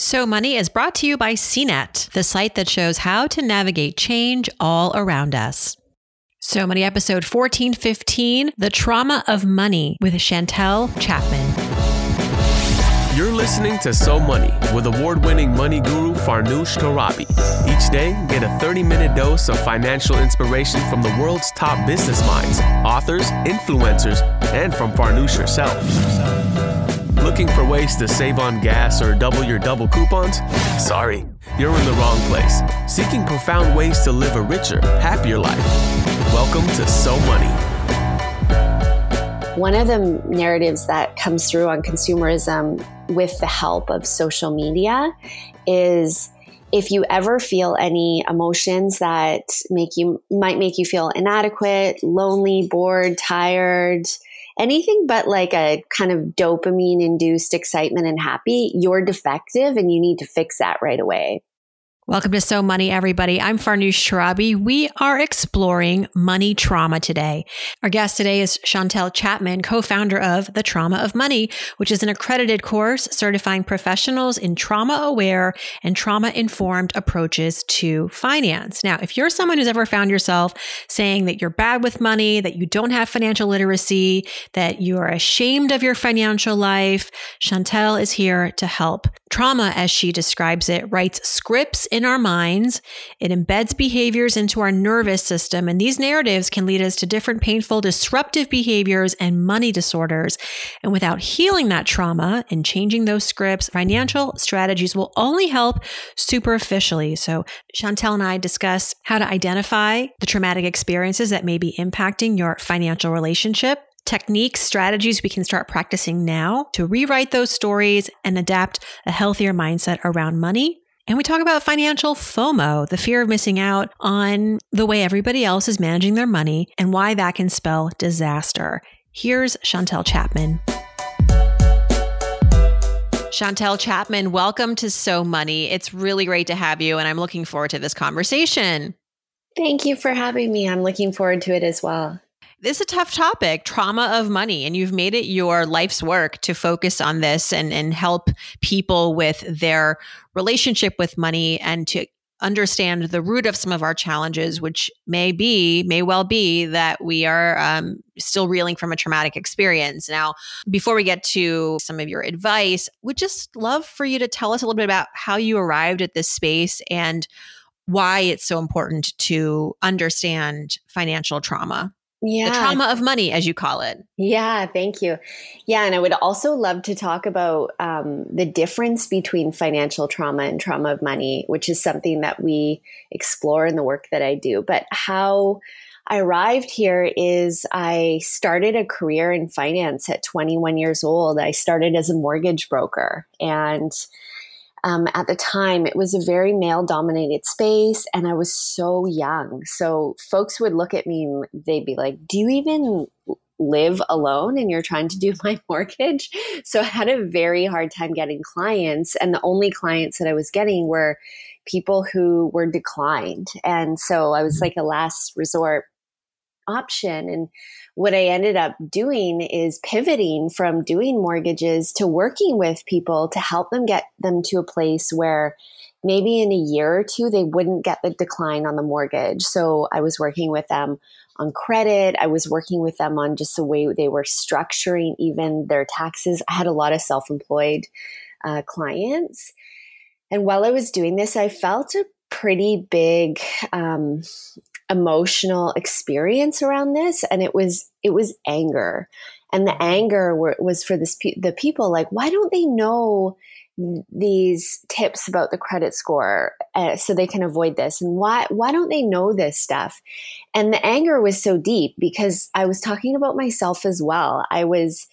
So Money is brought to you by CNET, the site that shows how to navigate change all around us. So Money episode 1415, The Trauma of Money with Chantel Chapman. You're listening to So Money with award winning money guru Farnoosh Torabi. Each day, get a 30 minute dose of financial inspiration from the world's top business minds, authors, influencers, and from Farnoosh herself. Looking for ways to save on gas or double your double coupons? Sorry, you're in the wrong place. Seeking profound ways to live a richer, happier life. Welcome to So Money. One of the narratives that comes through on consumerism with the help of social media is if you ever feel any emotions that make you might make you feel inadequate, lonely, bored, tired, anything but like a kind of dopamine induced excitement and happy, you're defective and you need to fix that right away. Welcome to So Money, everybody. I'm Farnoosh Torabi. We are exploring money trauma today. Our guest today is Chantel Chapman, co-founder of The Trauma of Money, which is an accredited course certifying professionals in trauma-aware and trauma-informed approaches to finance. Now, if you're someone who's ever found yourself saying that you're bad with money, that you don't have financial literacy, that you are ashamed of your financial life, Chantel is here to help. Trauma, as she describes it, writes scripts in our minds. It embeds behaviors into our nervous system. And these narratives can lead us to different painful, disruptive behaviors and money disorders. And without healing that trauma and changing those scripts, financial strategies will only help superficially. So Chantel and I discuss how to identify the traumatic experiences that may be impacting your financial relationship techniques, strategies we can start practicing now to rewrite those stories and adapt a healthier mindset around money. And we talk about financial FOMO, the fear of missing out on the way everybody else is managing their money and why that can spell disaster. Here's Chantel Chapman. Chantel Chapman, welcome to So Money. It's really great to have you, and I'm looking forward to this conversation. Thank you for having me. I'm looking forward to it as well this is a tough topic trauma of money and you've made it your life's work to focus on this and, and help people with their relationship with money and to understand the root of some of our challenges which may be may well be that we are um, still reeling from a traumatic experience. Now before we get to some of your advice would just love for you to tell us a little bit about how you arrived at this space and why it's so important to understand financial trauma yeah. The trauma of money, as you call it. Yeah, thank you. Yeah, and I would also love to talk about um, the difference between financial trauma and trauma of money, which is something that we explore in the work that I do. But how I arrived here is I started a career in finance at 21 years old. I started as a mortgage broker and um, at the time, it was a very male dominated space, and I was so young. So folks would look at me and they'd be like, Do you even live alone and you're trying to do my mortgage? So I had a very hard time getting clients, and the only clients that I was getting were people who were declined. And so I was mm-hmm. like a last resort option. And what I ended up doing is pivoting from doing mortgages to working with people to help them get them to a place where maybe in a year or two they wouldn't get the decline on the mortgage. So I was working with them on credit. I was working with them on just the way they were structuring even their taxes. I had a lot of self employed uh, clients. And while I was doing this, I felt a pretty big um, emotional experience around this and it was it was anger. And the anger were, was for this pe- the people like why don't they know these tips about the credit score uh, so they can avoid this? And why why don't they know this stuff? And the anger was so deep because i was talking about myself as well. I was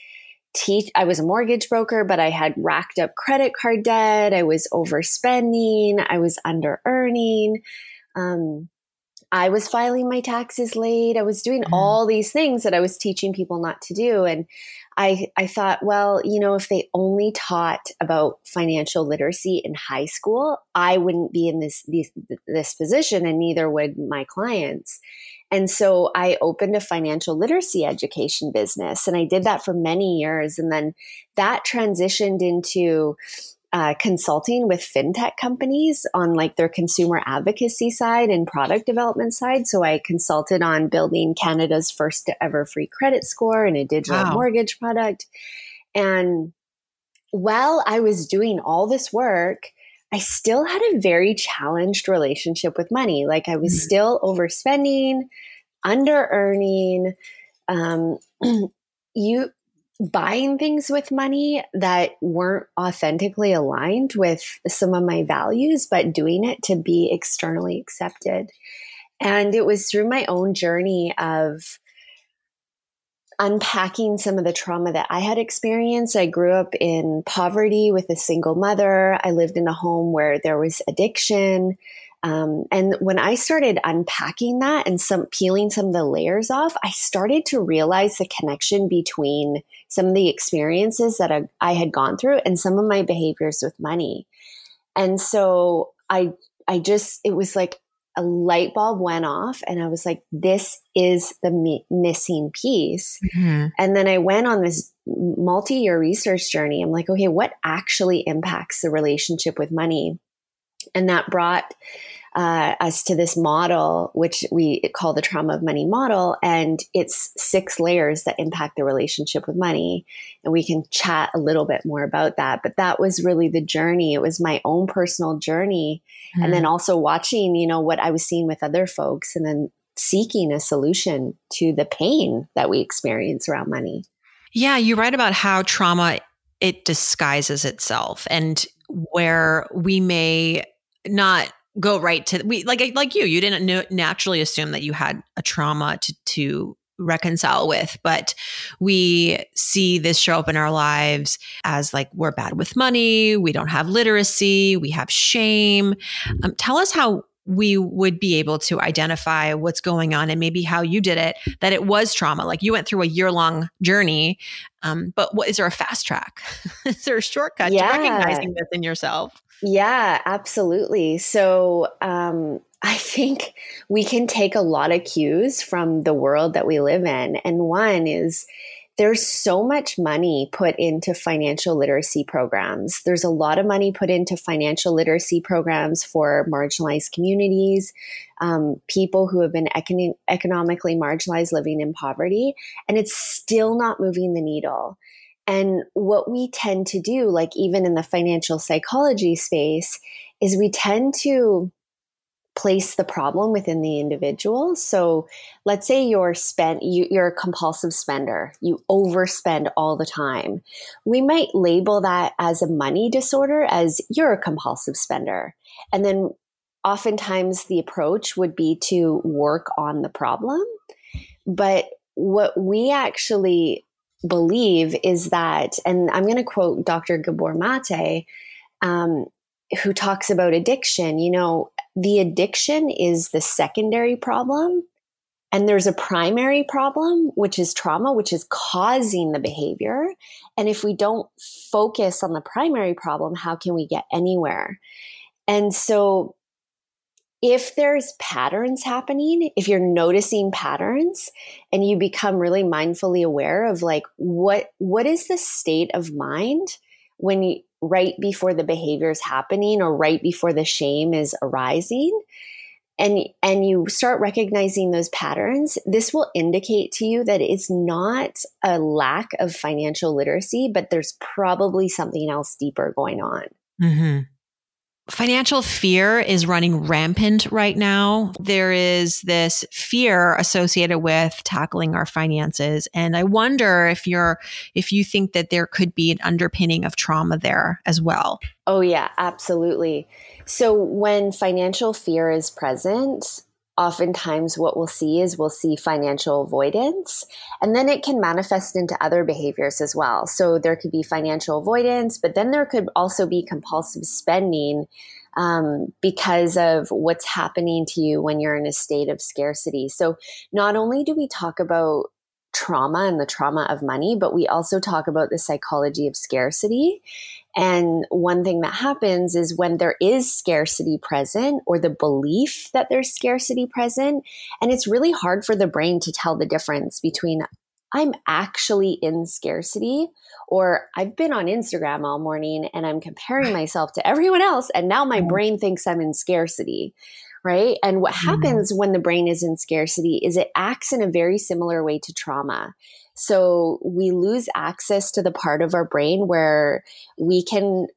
teach i was a mortgage broker but i had racked up credit card debt. I was overspending. I was under earning. Um, I was filing my taxes late. I was doing mm-hmm. all these things that I was teaching people not to do. And I, I thought, well, you know, if they only taught about financial literacy in high school, I wouldn't be in this, this, this position and neither would my clients. And so I opened a financial literacy education business and I did that for many years. And then that transitioned into uh, consulting with fintech companies on like their consumer advocacy side and product development side. So I consulted on building Canada's first ever free credit score and a digital wow. mortgage product. And while I was doing all this work, I still had a very challenged relationship with money. Like I was mm-hmm. still overspending, under earning, um, you buying things with money that weren't authentically aligned with some of my values, but doing it to be externally accepted. And it was through my own journey of unpacking some of the trauma that I had experienced. I grew up in poverty with a single mother. I lived in a home where there was addiction. Um, and when I started unpacking that and some peeling some of the layers off, I started to realize the connection between some of the experiences that I, I had gone through and some of my behaviors with money. And so I, I just, it was like a light bulb went off and I was like, this is the mi- missing piece. Mm-hmm. And then I went on this multi year research journey. I'm like, okay, what actually impacts the relationship with money? And that brought uh, us to this model, which we call the trauma of money model. And it's six layers that impact the relationship with money. And we can chat a little bit more about that. But that was really the journey. It was my own personal journey. Mm-hmm. And then hmm. also watching, you know, what I was seeing with other folks and then seeking a solution to the pain that we experience around money. Yeah, you write about how trauma it disguises itself and where we may not go right to we like like you you didn't naturally assume that you had a trauma to to reconcile with but we see this show up in our lives as like we're bad with money we don't have literacy we have shame. Um, tell us how we would be able to identify what's going on and maybe how you did it that it was trauma like you went through a year long journey um, but what is there a fast track? Is there a shortcut yeah. to recognizing this in yourself yeah, absolutely. So um, I think we can take a lot of cues from the world that we live in. And one is there's so much money put into financial literacy programs. There's a lot of money put into financial literacy programs for marginalized communities, um, people who have been econ- economically marginalized living in poverty, and it's still not moving the needle. And what we tend to do, like even in the financial psychology space, is we tend to place the problem within the individual. So let's say you're spent you, you're a compulsive spender. You overspend all the time. We might label that as a money disorder as you're a compulsive spender. And then oftentimes the approach would be to work on the problem. But what we actually believe is that, and I'm going to quote Dr. Gabor Mate, um, who talks about addiction. You know, the addiction is the secondary problem. And there's a primary problem, which is trauma, which is causing the behavior. And if we don't focus on the primary problem, how can we get anywhere? And so if there's patterns happening, if you're noticing patterns and you become really mindfully aware of like what what is the state of mind when you right before the behavior is happening or right before the shame is arising and and you start recognizing those patterns this will indicate to you that it's not a lack of financial literacy but there's probably something else deeper going on mm-hmm. Financial fear is running rampant right now. There is this fear associated with tackling our finances. And I wonder if you're, if you think that there could be an underpinning of trauma there as well. Oh, yeah, absolutely. So when financial fear is present, oftentimes what we'll see is we'll see financial avoidance and then it can manifest into other behaviors as well. So there could be financial avoidance but then there could also be compulsive spending um, because of what's happening to you when you're in a state of scarcity. So not only do we talk about trauma and the trauma of money, but we also talk about the psychology of scarcity. And one thing that happens is when there is scarcity present or the belief that there's scarcity present, and it's really hard for the brain to tell the difference between I'm actually in scarcity, or I've been on Instagram all morning and I'm comparing myself to everyone else, and now my mm. brain thinks I'm in scarcity. Right. And what mm-hmm. happens when the brain is in scarcity is it acts in a very similar way to trauma. So we lose access to the part of our brain where we can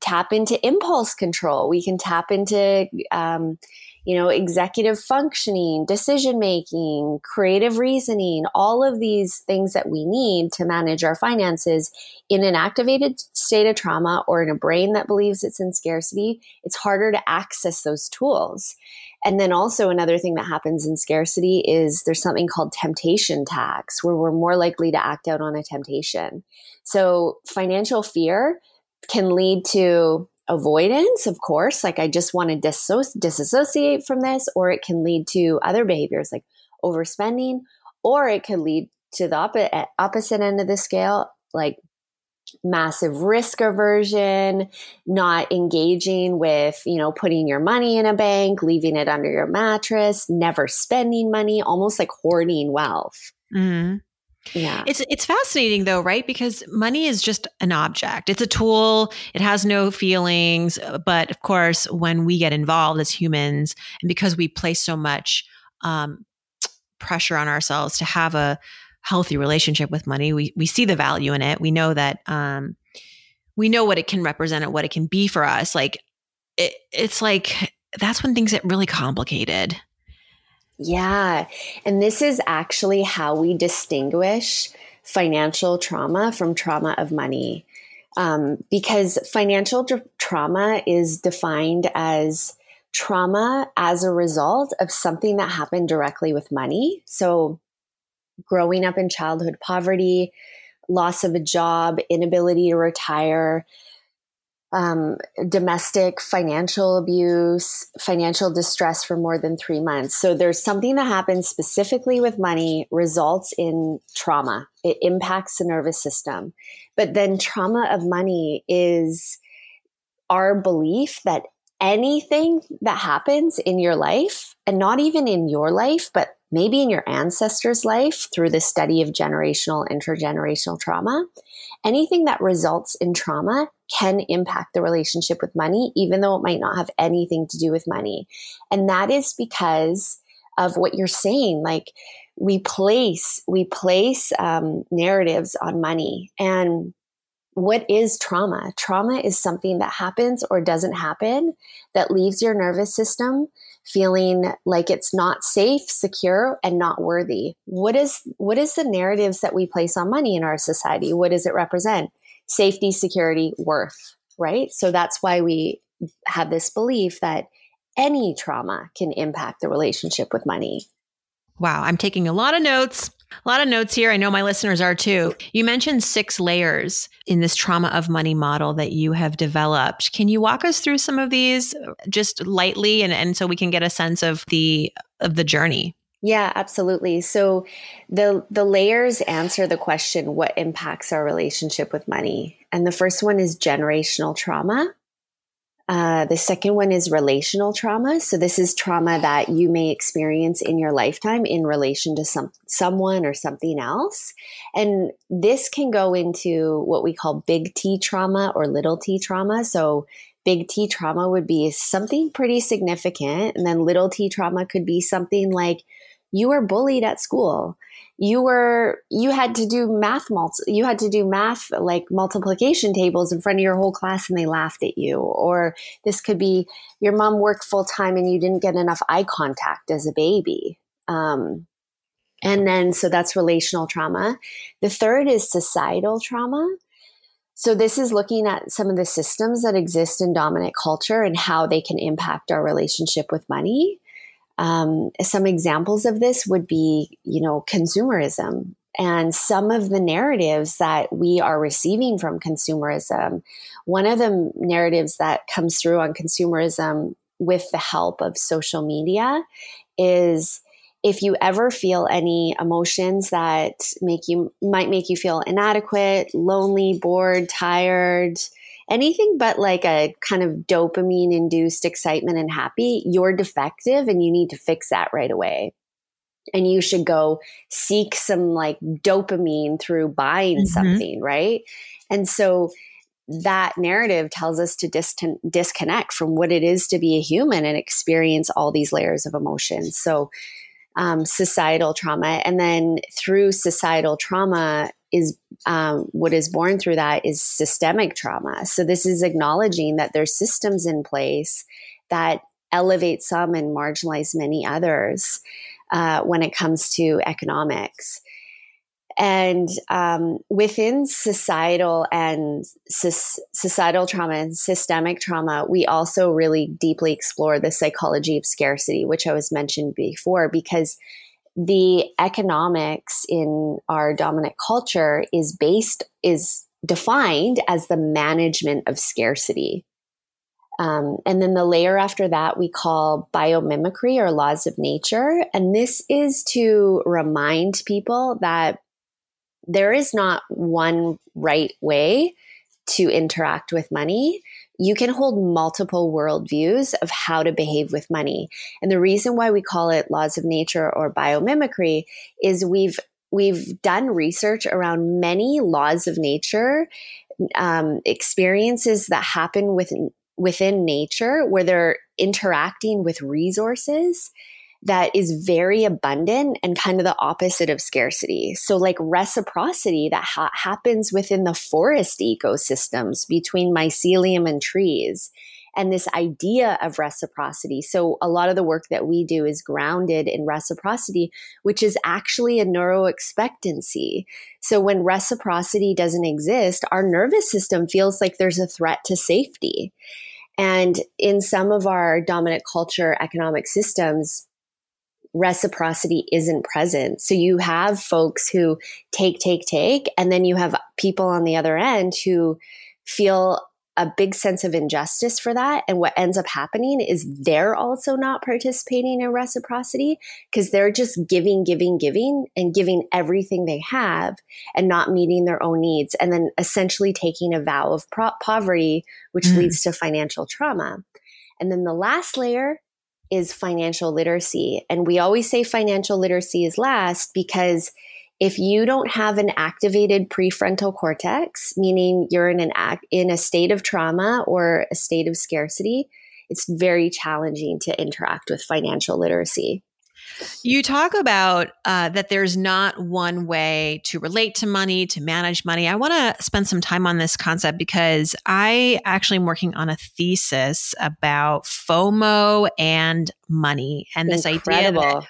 tap into impulse control. We can tap into, um, you know, executive functioning, decision making, creative reasoning, all of these things that we need to manage our finances in an activated state of trauma or in a brain that believes it's in scarcity, it's harder to access those tools. And then also another thing that happens in scarcity is there's something called temptation tax where we're more likely to act out on a temptation. So financial fear can lead to avoidance, of course, like I just want to disso- disassociate from this, or it can lead to other behaviors like overspending, or it could lead to the op- opposite end of the scale, like massive risk aversion, not engaging with, you know, putting your money in a bank, leaving it under your mattress, never spending money, almost like hoarding wealth. Mm-hmm. Yeah. It's it's fascinating though, right? Because money is just an object. It's a tool. It has no feelings, but of course, when we get involved as humans and because we place so much um, pressure on ourselves to have a healthy relationship with money, we we see the value in it. We know that um, we know what it can represent and what it can be for us. Like it, it's like that's when things get really complicated. Yeah. And this is actually how we distinguish financial trauma from trauma of money. Um, because financial tra- trauma is defined as trauma as a result of something that happened directly with money. So, growing up in childhood poverty, loss of a job, inability to retire, um, domestic financial abuse, financial distress for more than three months. So there's something that happens specifically with money, results in trauma. It impacts the nervous system. But then trauma of money is our belief that anything that happens in your life, and not even in your life, but maybe in your ancestors' life through the study of generational, intergenerational trauma, anything that results in trauma can impact the relationship with money, even though it might not have anything to do with money. And that is because of what you're saying. Like we place, we place um, narratives on money and what is trauma? Trauma is something that happens or doesn't happen that leaves your nervous system feeling like it's not safe, secure, and not worthy. What is what is the narratives that we place on money in our society? What does it represent? Safety, security, worth, right? So that's why we have this belief that any trauma can impact the relationship with money. Wow, I'm taking a lot of notes. A lot of notes here. I know my listeners are too. You mentioned six layers in this trauma of money model that you have developed. Can you walk us through some of these uh, just lightly and, and so we can get a sense of the of the journey? Yeah, absolutely. So the the layers answer the question what impacts our relationship with money. And the first one is generational trauma. Uh, the second one is relational trauma. So this is trauma that you may experience in your lifetime in relation to some someone or something else, and this can go into what we call big T trauma or little T trauma. So big T trauma would be something pretty significant, and then little T trauma could be something like you were bullied at school you were you had to do math multi, you had to do math like multiplication tables in front of your whole class and they laughed at you. Or this could be your mom worked full time and you didn't get enough eye contact as a baby. Um, and then so that's relational trauma. The third is societal trauma. So this is looking at some of the systems that exist in dominant culture and how they can impact our relationship with money um, some examples of this would be, you know, consumerism and some of the narratives that we are receiving from consumerism. One of the narratives that comes through on consumerism with the help of social media is if you ever feel any emotions that make you might make you feel inadequate, lonely, bored, tired, anything but like a kind of dopamine induced excitement and happy, you're defective and you need to fix that right away. and you should go seek some like dopamine through buying mm-hmm. something, right? And so that narrative tells us to dis- disconnect from what it is to be a human and experience all these layers of emotions. So, um, societal trauma, and then through societal trauma is um, what is born through that is systemic trauma. So this is acknowledging that there's systems in place that elevate some and marginalize many others uh, when it comes to economics. And um, within societal and societal trauma and systemic trauma, we also really deeply explore the psychology of scarcity, which I was mentioned before, because the economics in our dominant culture is based is defined as the management of scarcity. Um, and then the layer after that we call biomimicry or laws of nature. And this is to remind people that there is not one right way to interact with money. You can hold multiple worldviews of how to behave with money. And the reason why we call it laws of nature or biomimicry is we've we've done research around many laws of nature um, experiences that happen with within nature where they're interacting with resources that is very abundant and kind of the opposite of scarcity. So, like reciprocity that ha- happens within the forest ecosystems between mycelium and trees, and this idea of reciprocity. So, a lot of the work that we do is grounded in reciprocity, which is actually a neuroexpectancy. So, when reciprocity doesn't exist, our nervous system feels like there's a threat to safety. And in some of our dominant culture economic systems, reciprocity isn't present. So you have folks who take, take, take, and then you have people on the other end who feel a big sense of injustice for that. And what ends up happening is they're also not participating in reciprocity because they're just giving, giving, giving and giving everything they have and not meeting their own needs. And then essentially taking a vow of pro- poverty, which mm. leads to financial trauma. And then the last layer is financial literacy. And we always say financial literacy is last because if you don't have an activated prefrontal cortex, meaning you're in an act, in a state of trauma or a state of scarcity, it's very challenging to interact with financial literacy. You talk about uh, that there's not one way to relate to money, to manage money. I want to spend some time on this concept because I actually am working on a thesis about FOMO and money and this Incredible. idea that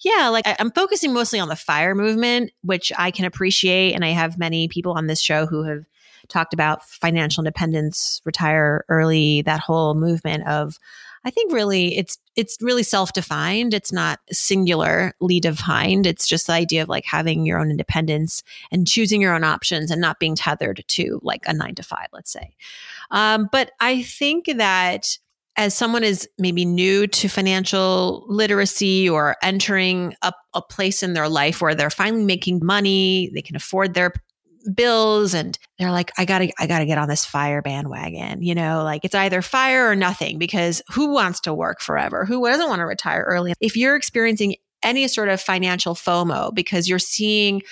yeah, like I'm focusing mostly on the fire movement, which I can appreciate. And I have many people on this show who have talked about financial independence, retire early, that whole movement of I think really it's it's really self-defined. It's not singularly defined. It's just the idea of like having your own independence and choosing your own options and not being tethered to like a nine to five, let's say. Um, but I think that as someone is maybe new to financial literacy or entering a, a place in their life where they're finally making money, they can afford their bills and they're like i gotta i gotta get on this fire bandwagon you know like it's either fire or nothing because who wants to work forever who doesn't want to retire early if you're experiencing any sort of financial fomo because you're seeing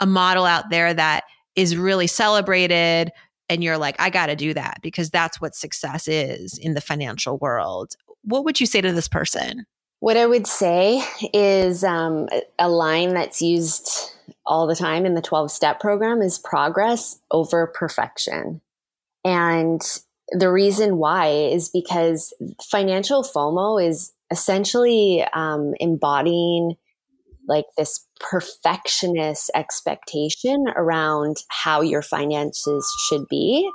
a model out there that is really celebrated and you're like, I got to do that because that's what success is in the financial world. What would you say to this person? What I would say is um, a line that's used all the time in the 12 step program is progress over perfection. And the reason why is because financial FOMO is essentially um, embodying like this perfectionist expectation around how your finances should be.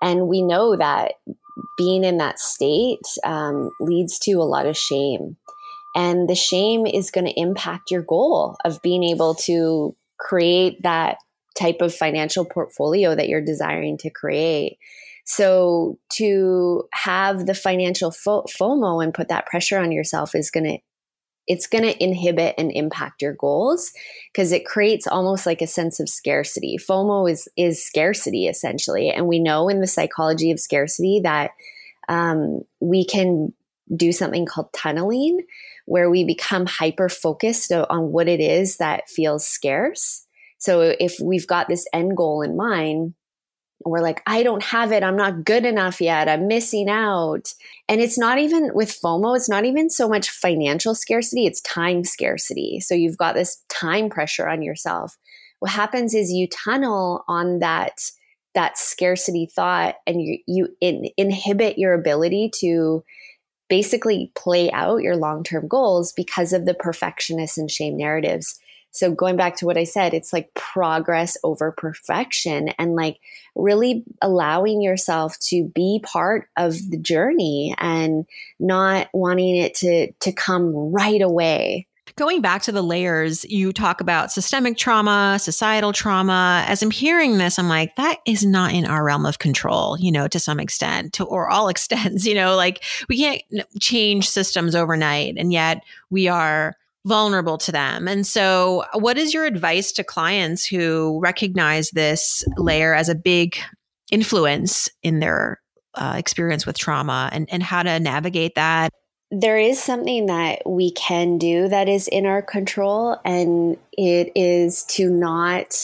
And we know that being in that state um, leads to a lot of shame. And the shame is going to impact your goal of being able to create that type of financial portfolio that you're desiring to create. So to have the financial fo- FOMO and put that pressure on yourself is going to it's going to inhibit and impact your goals because it creates almost like a sense of scarcity. FOMO is is scarcity essentially, and we know in the psychology of scarcity that um, we can do something called tunneling, where we become hyper focused on what it is that feels scarce. So if we've got this end goal in mind, we're like, I don't have it. I'm not good enough yet. I'm missing out. And it's not even with FOMO, it's not even so much financial scarcity, it's time scarcity. So you've got this time pressure on yourself. What happens is you tunnel on that that scarcity thought and you, you in, inhibit your ability to basically play out your long-term goals because of the perfectionist and shame narratives so going back to what I said, it's like progress over perfection and like really allowing yourself to be part of the journey and not wanting it to to come right away. Going back to the layers, you talk about systemic trauma, societal trauma. As I'm hearing this, I'm like, that is not in our realm of control, you know, to some extent, to, or all extents, you know, like we can't change systems overnight. And yet we are vulnerable to them. And so, what is your advice to clients who recognize this layer as a big influence in their uh, experience with trauma and, and how to navigate that? There is something that we can do that is in our control, and it is to not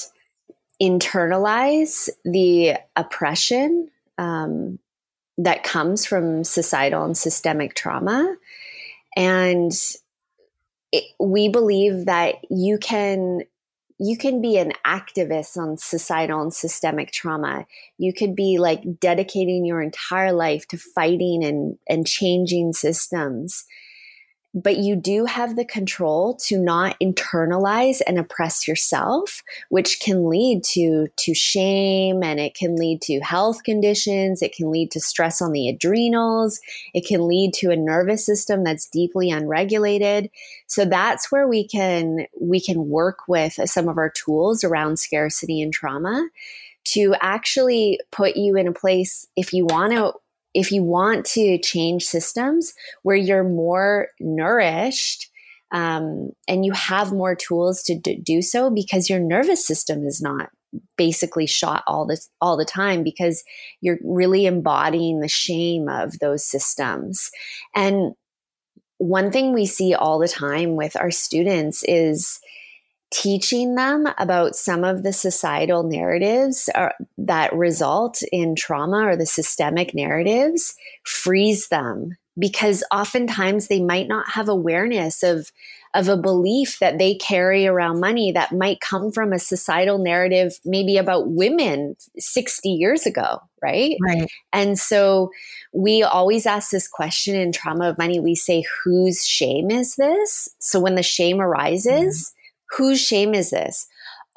internalize the oppression um, that comes from societal and systemic trauma. And it, we believe that you can you can be an activist on societal and systemic trauma. You could be like dedicating your entire life to fighting and, and changing systems but you do have the control to not internalize and oppress yourself which can lead to to shame and it can lead to health conditions. It can lead to stress on the adrenals. It can lead to a nervous system that's deeply unregulated. So that's where we can we can work with some of our tools around scarcity and trauma to actually put you in a place if you want to if you want to change systems where you're more nourished um, and you have more tools to d- do so because your nervous system is not basically shot all this all the time because you're really embodying the shame of those systems. And one thing we see all the time with our students is teaching them about some of the societal narratives are, that result in trauma or the systemic narratives frees them. Because oftentimes they might not have awareness of of a belief that they carry around money that might come from a societal narrative maybe about women 60 years ago right? Right. And so we always ask this question in trauma of money. We say whose shame is this? So when the shame arises mm-hmm whose shame is this?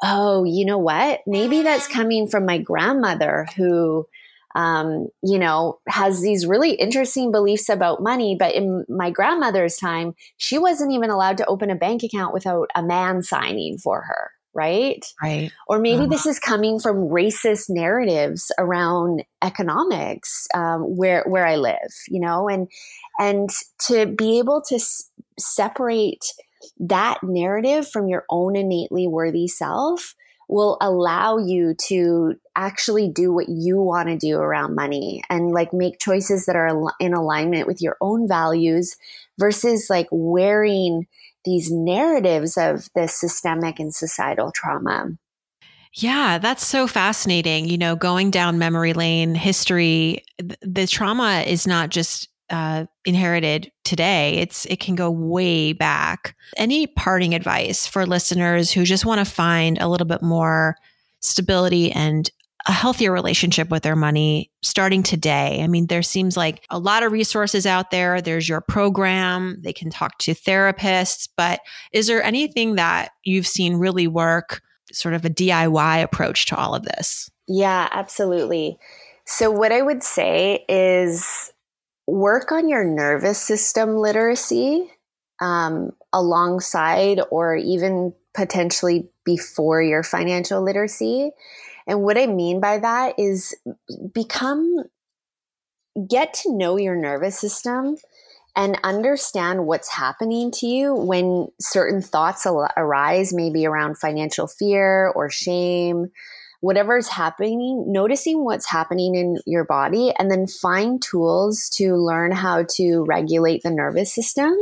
Oh, you know what? Maybe that's coming from my grandmother who, um, you know, has these really interesting beliefs about money. But in my grandmother's time, she wasn't even allowed to open a bank account without a man signing for her. Right. Right. Or maybe uh-huh. this is coming from racist narratives around economics, um, where, where I live, you know, and, and to be able to s- separate that narrative from your own innately worthy self will allow you to actually do what you want to do around money and like make choices that are in alignment with your own values versus like wearing these narratives of the systemic and societal trauma. Yeah, that's so fascinating. You know, going down memory lane, history, the trauma is not just uh, inherited today. It's it can go way back. Any parting advice for listeners who just want to find a little bit more stability and a healthier relationship with their money starting today. I mean, there seems like a lot of resources out there. There's your program, they can talk to therapists, but is there anything that you've seen really work, sort of a DIY approach to all of this? Yeah, absolutely. So, what I would say is work on your nervous system literacy um, alongside or even potentially before your financial literacy. And what I mean by that is become, get to know your nervous system and understand what's happening to you when certain thoughts arise, maybe around financial fear or shame whatever's happening, noticing what's happening in your body, and then find tools to learn how to regulate the nervous system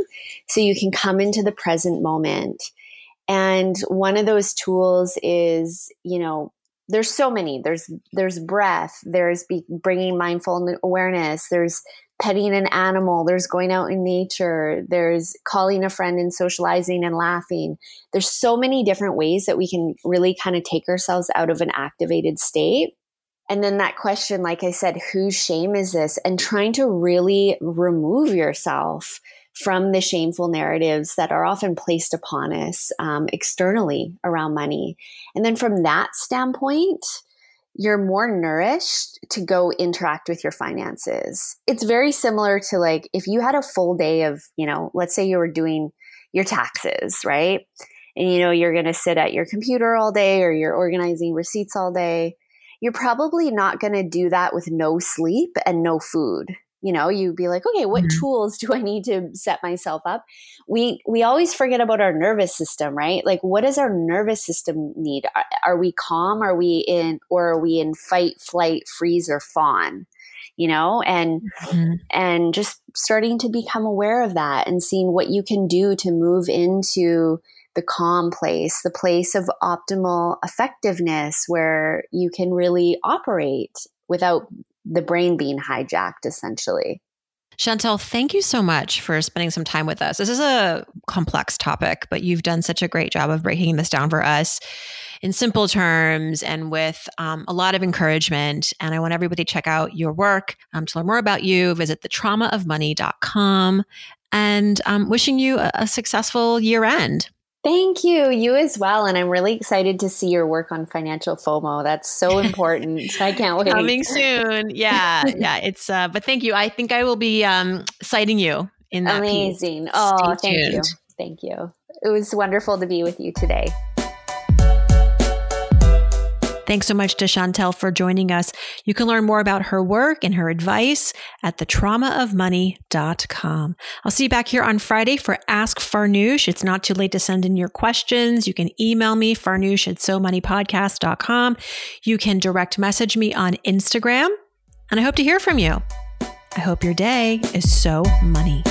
so you can come into the present moment. And one of those tools is, you know, there's so many. There's there's breath. There's be, bringing mindful awareness. There's petting an animal, there's going out in nature, there's calling a friend and socializing and laughing. There's so many different ways that we can really kind of take ourselves out of an activated state. And then that question, like I said, whose shame is this? And trying to really remove yourself from the shameful narratives that are often placed upon us um, externally around money. And then from that standpoint, you're more nourished to go interact with your finances. It's very similar to like if you had a full day of, you know, let's say you were doing your taxes, right? And you know, you're going to sit at your computer all day or you're organizing receipts all day. You're probably not going to do that with no sleep and no food you know you'd be like okay what mm-hmm. tools do i need to set myself up? We we always forget about our nervous system right? Like what does our nervous system need? Are, are we calm? Are we in or are we in fight flight freeze or fawn? You know and mm-hmm. and just starting to become aware of that and seeing what you can do to move into the calm place the place of optimal effectiveness where you can really operate without the brain being hijacked essentially. Chantel, thank you so much for spending some time with us. This is a complex topic, but you've done such a great job of breaking this down for us in simple terms and with um, a lot of encouragement. And I want everybody to check out your work. Um, to learn more about you, visit thetraumaofmoney.com and um, wishing you a, a successful year end. Thank you. You as well. And I'm really excited to see your work on financial FOMO. That's so important. I can't wait. Coming soon. Yeah. Yeah. It's, uh, but thank you. I think I will be um, citing you in that. Amazing. Piece. Oh, thank you. Thank you. It was wonderful to be with you today. Thanks so much to Chantel for joining us. You can learn more about her work and her advice at thetraumaofmoney.com. I'll see you back here on Friday for Ask Farnoosh. It's not too late to send in your questions. You can email me, farnoosh at somoneypodcast.com. You can direct message me on Instagram, and I hope to hear from you. I hope your day is so money.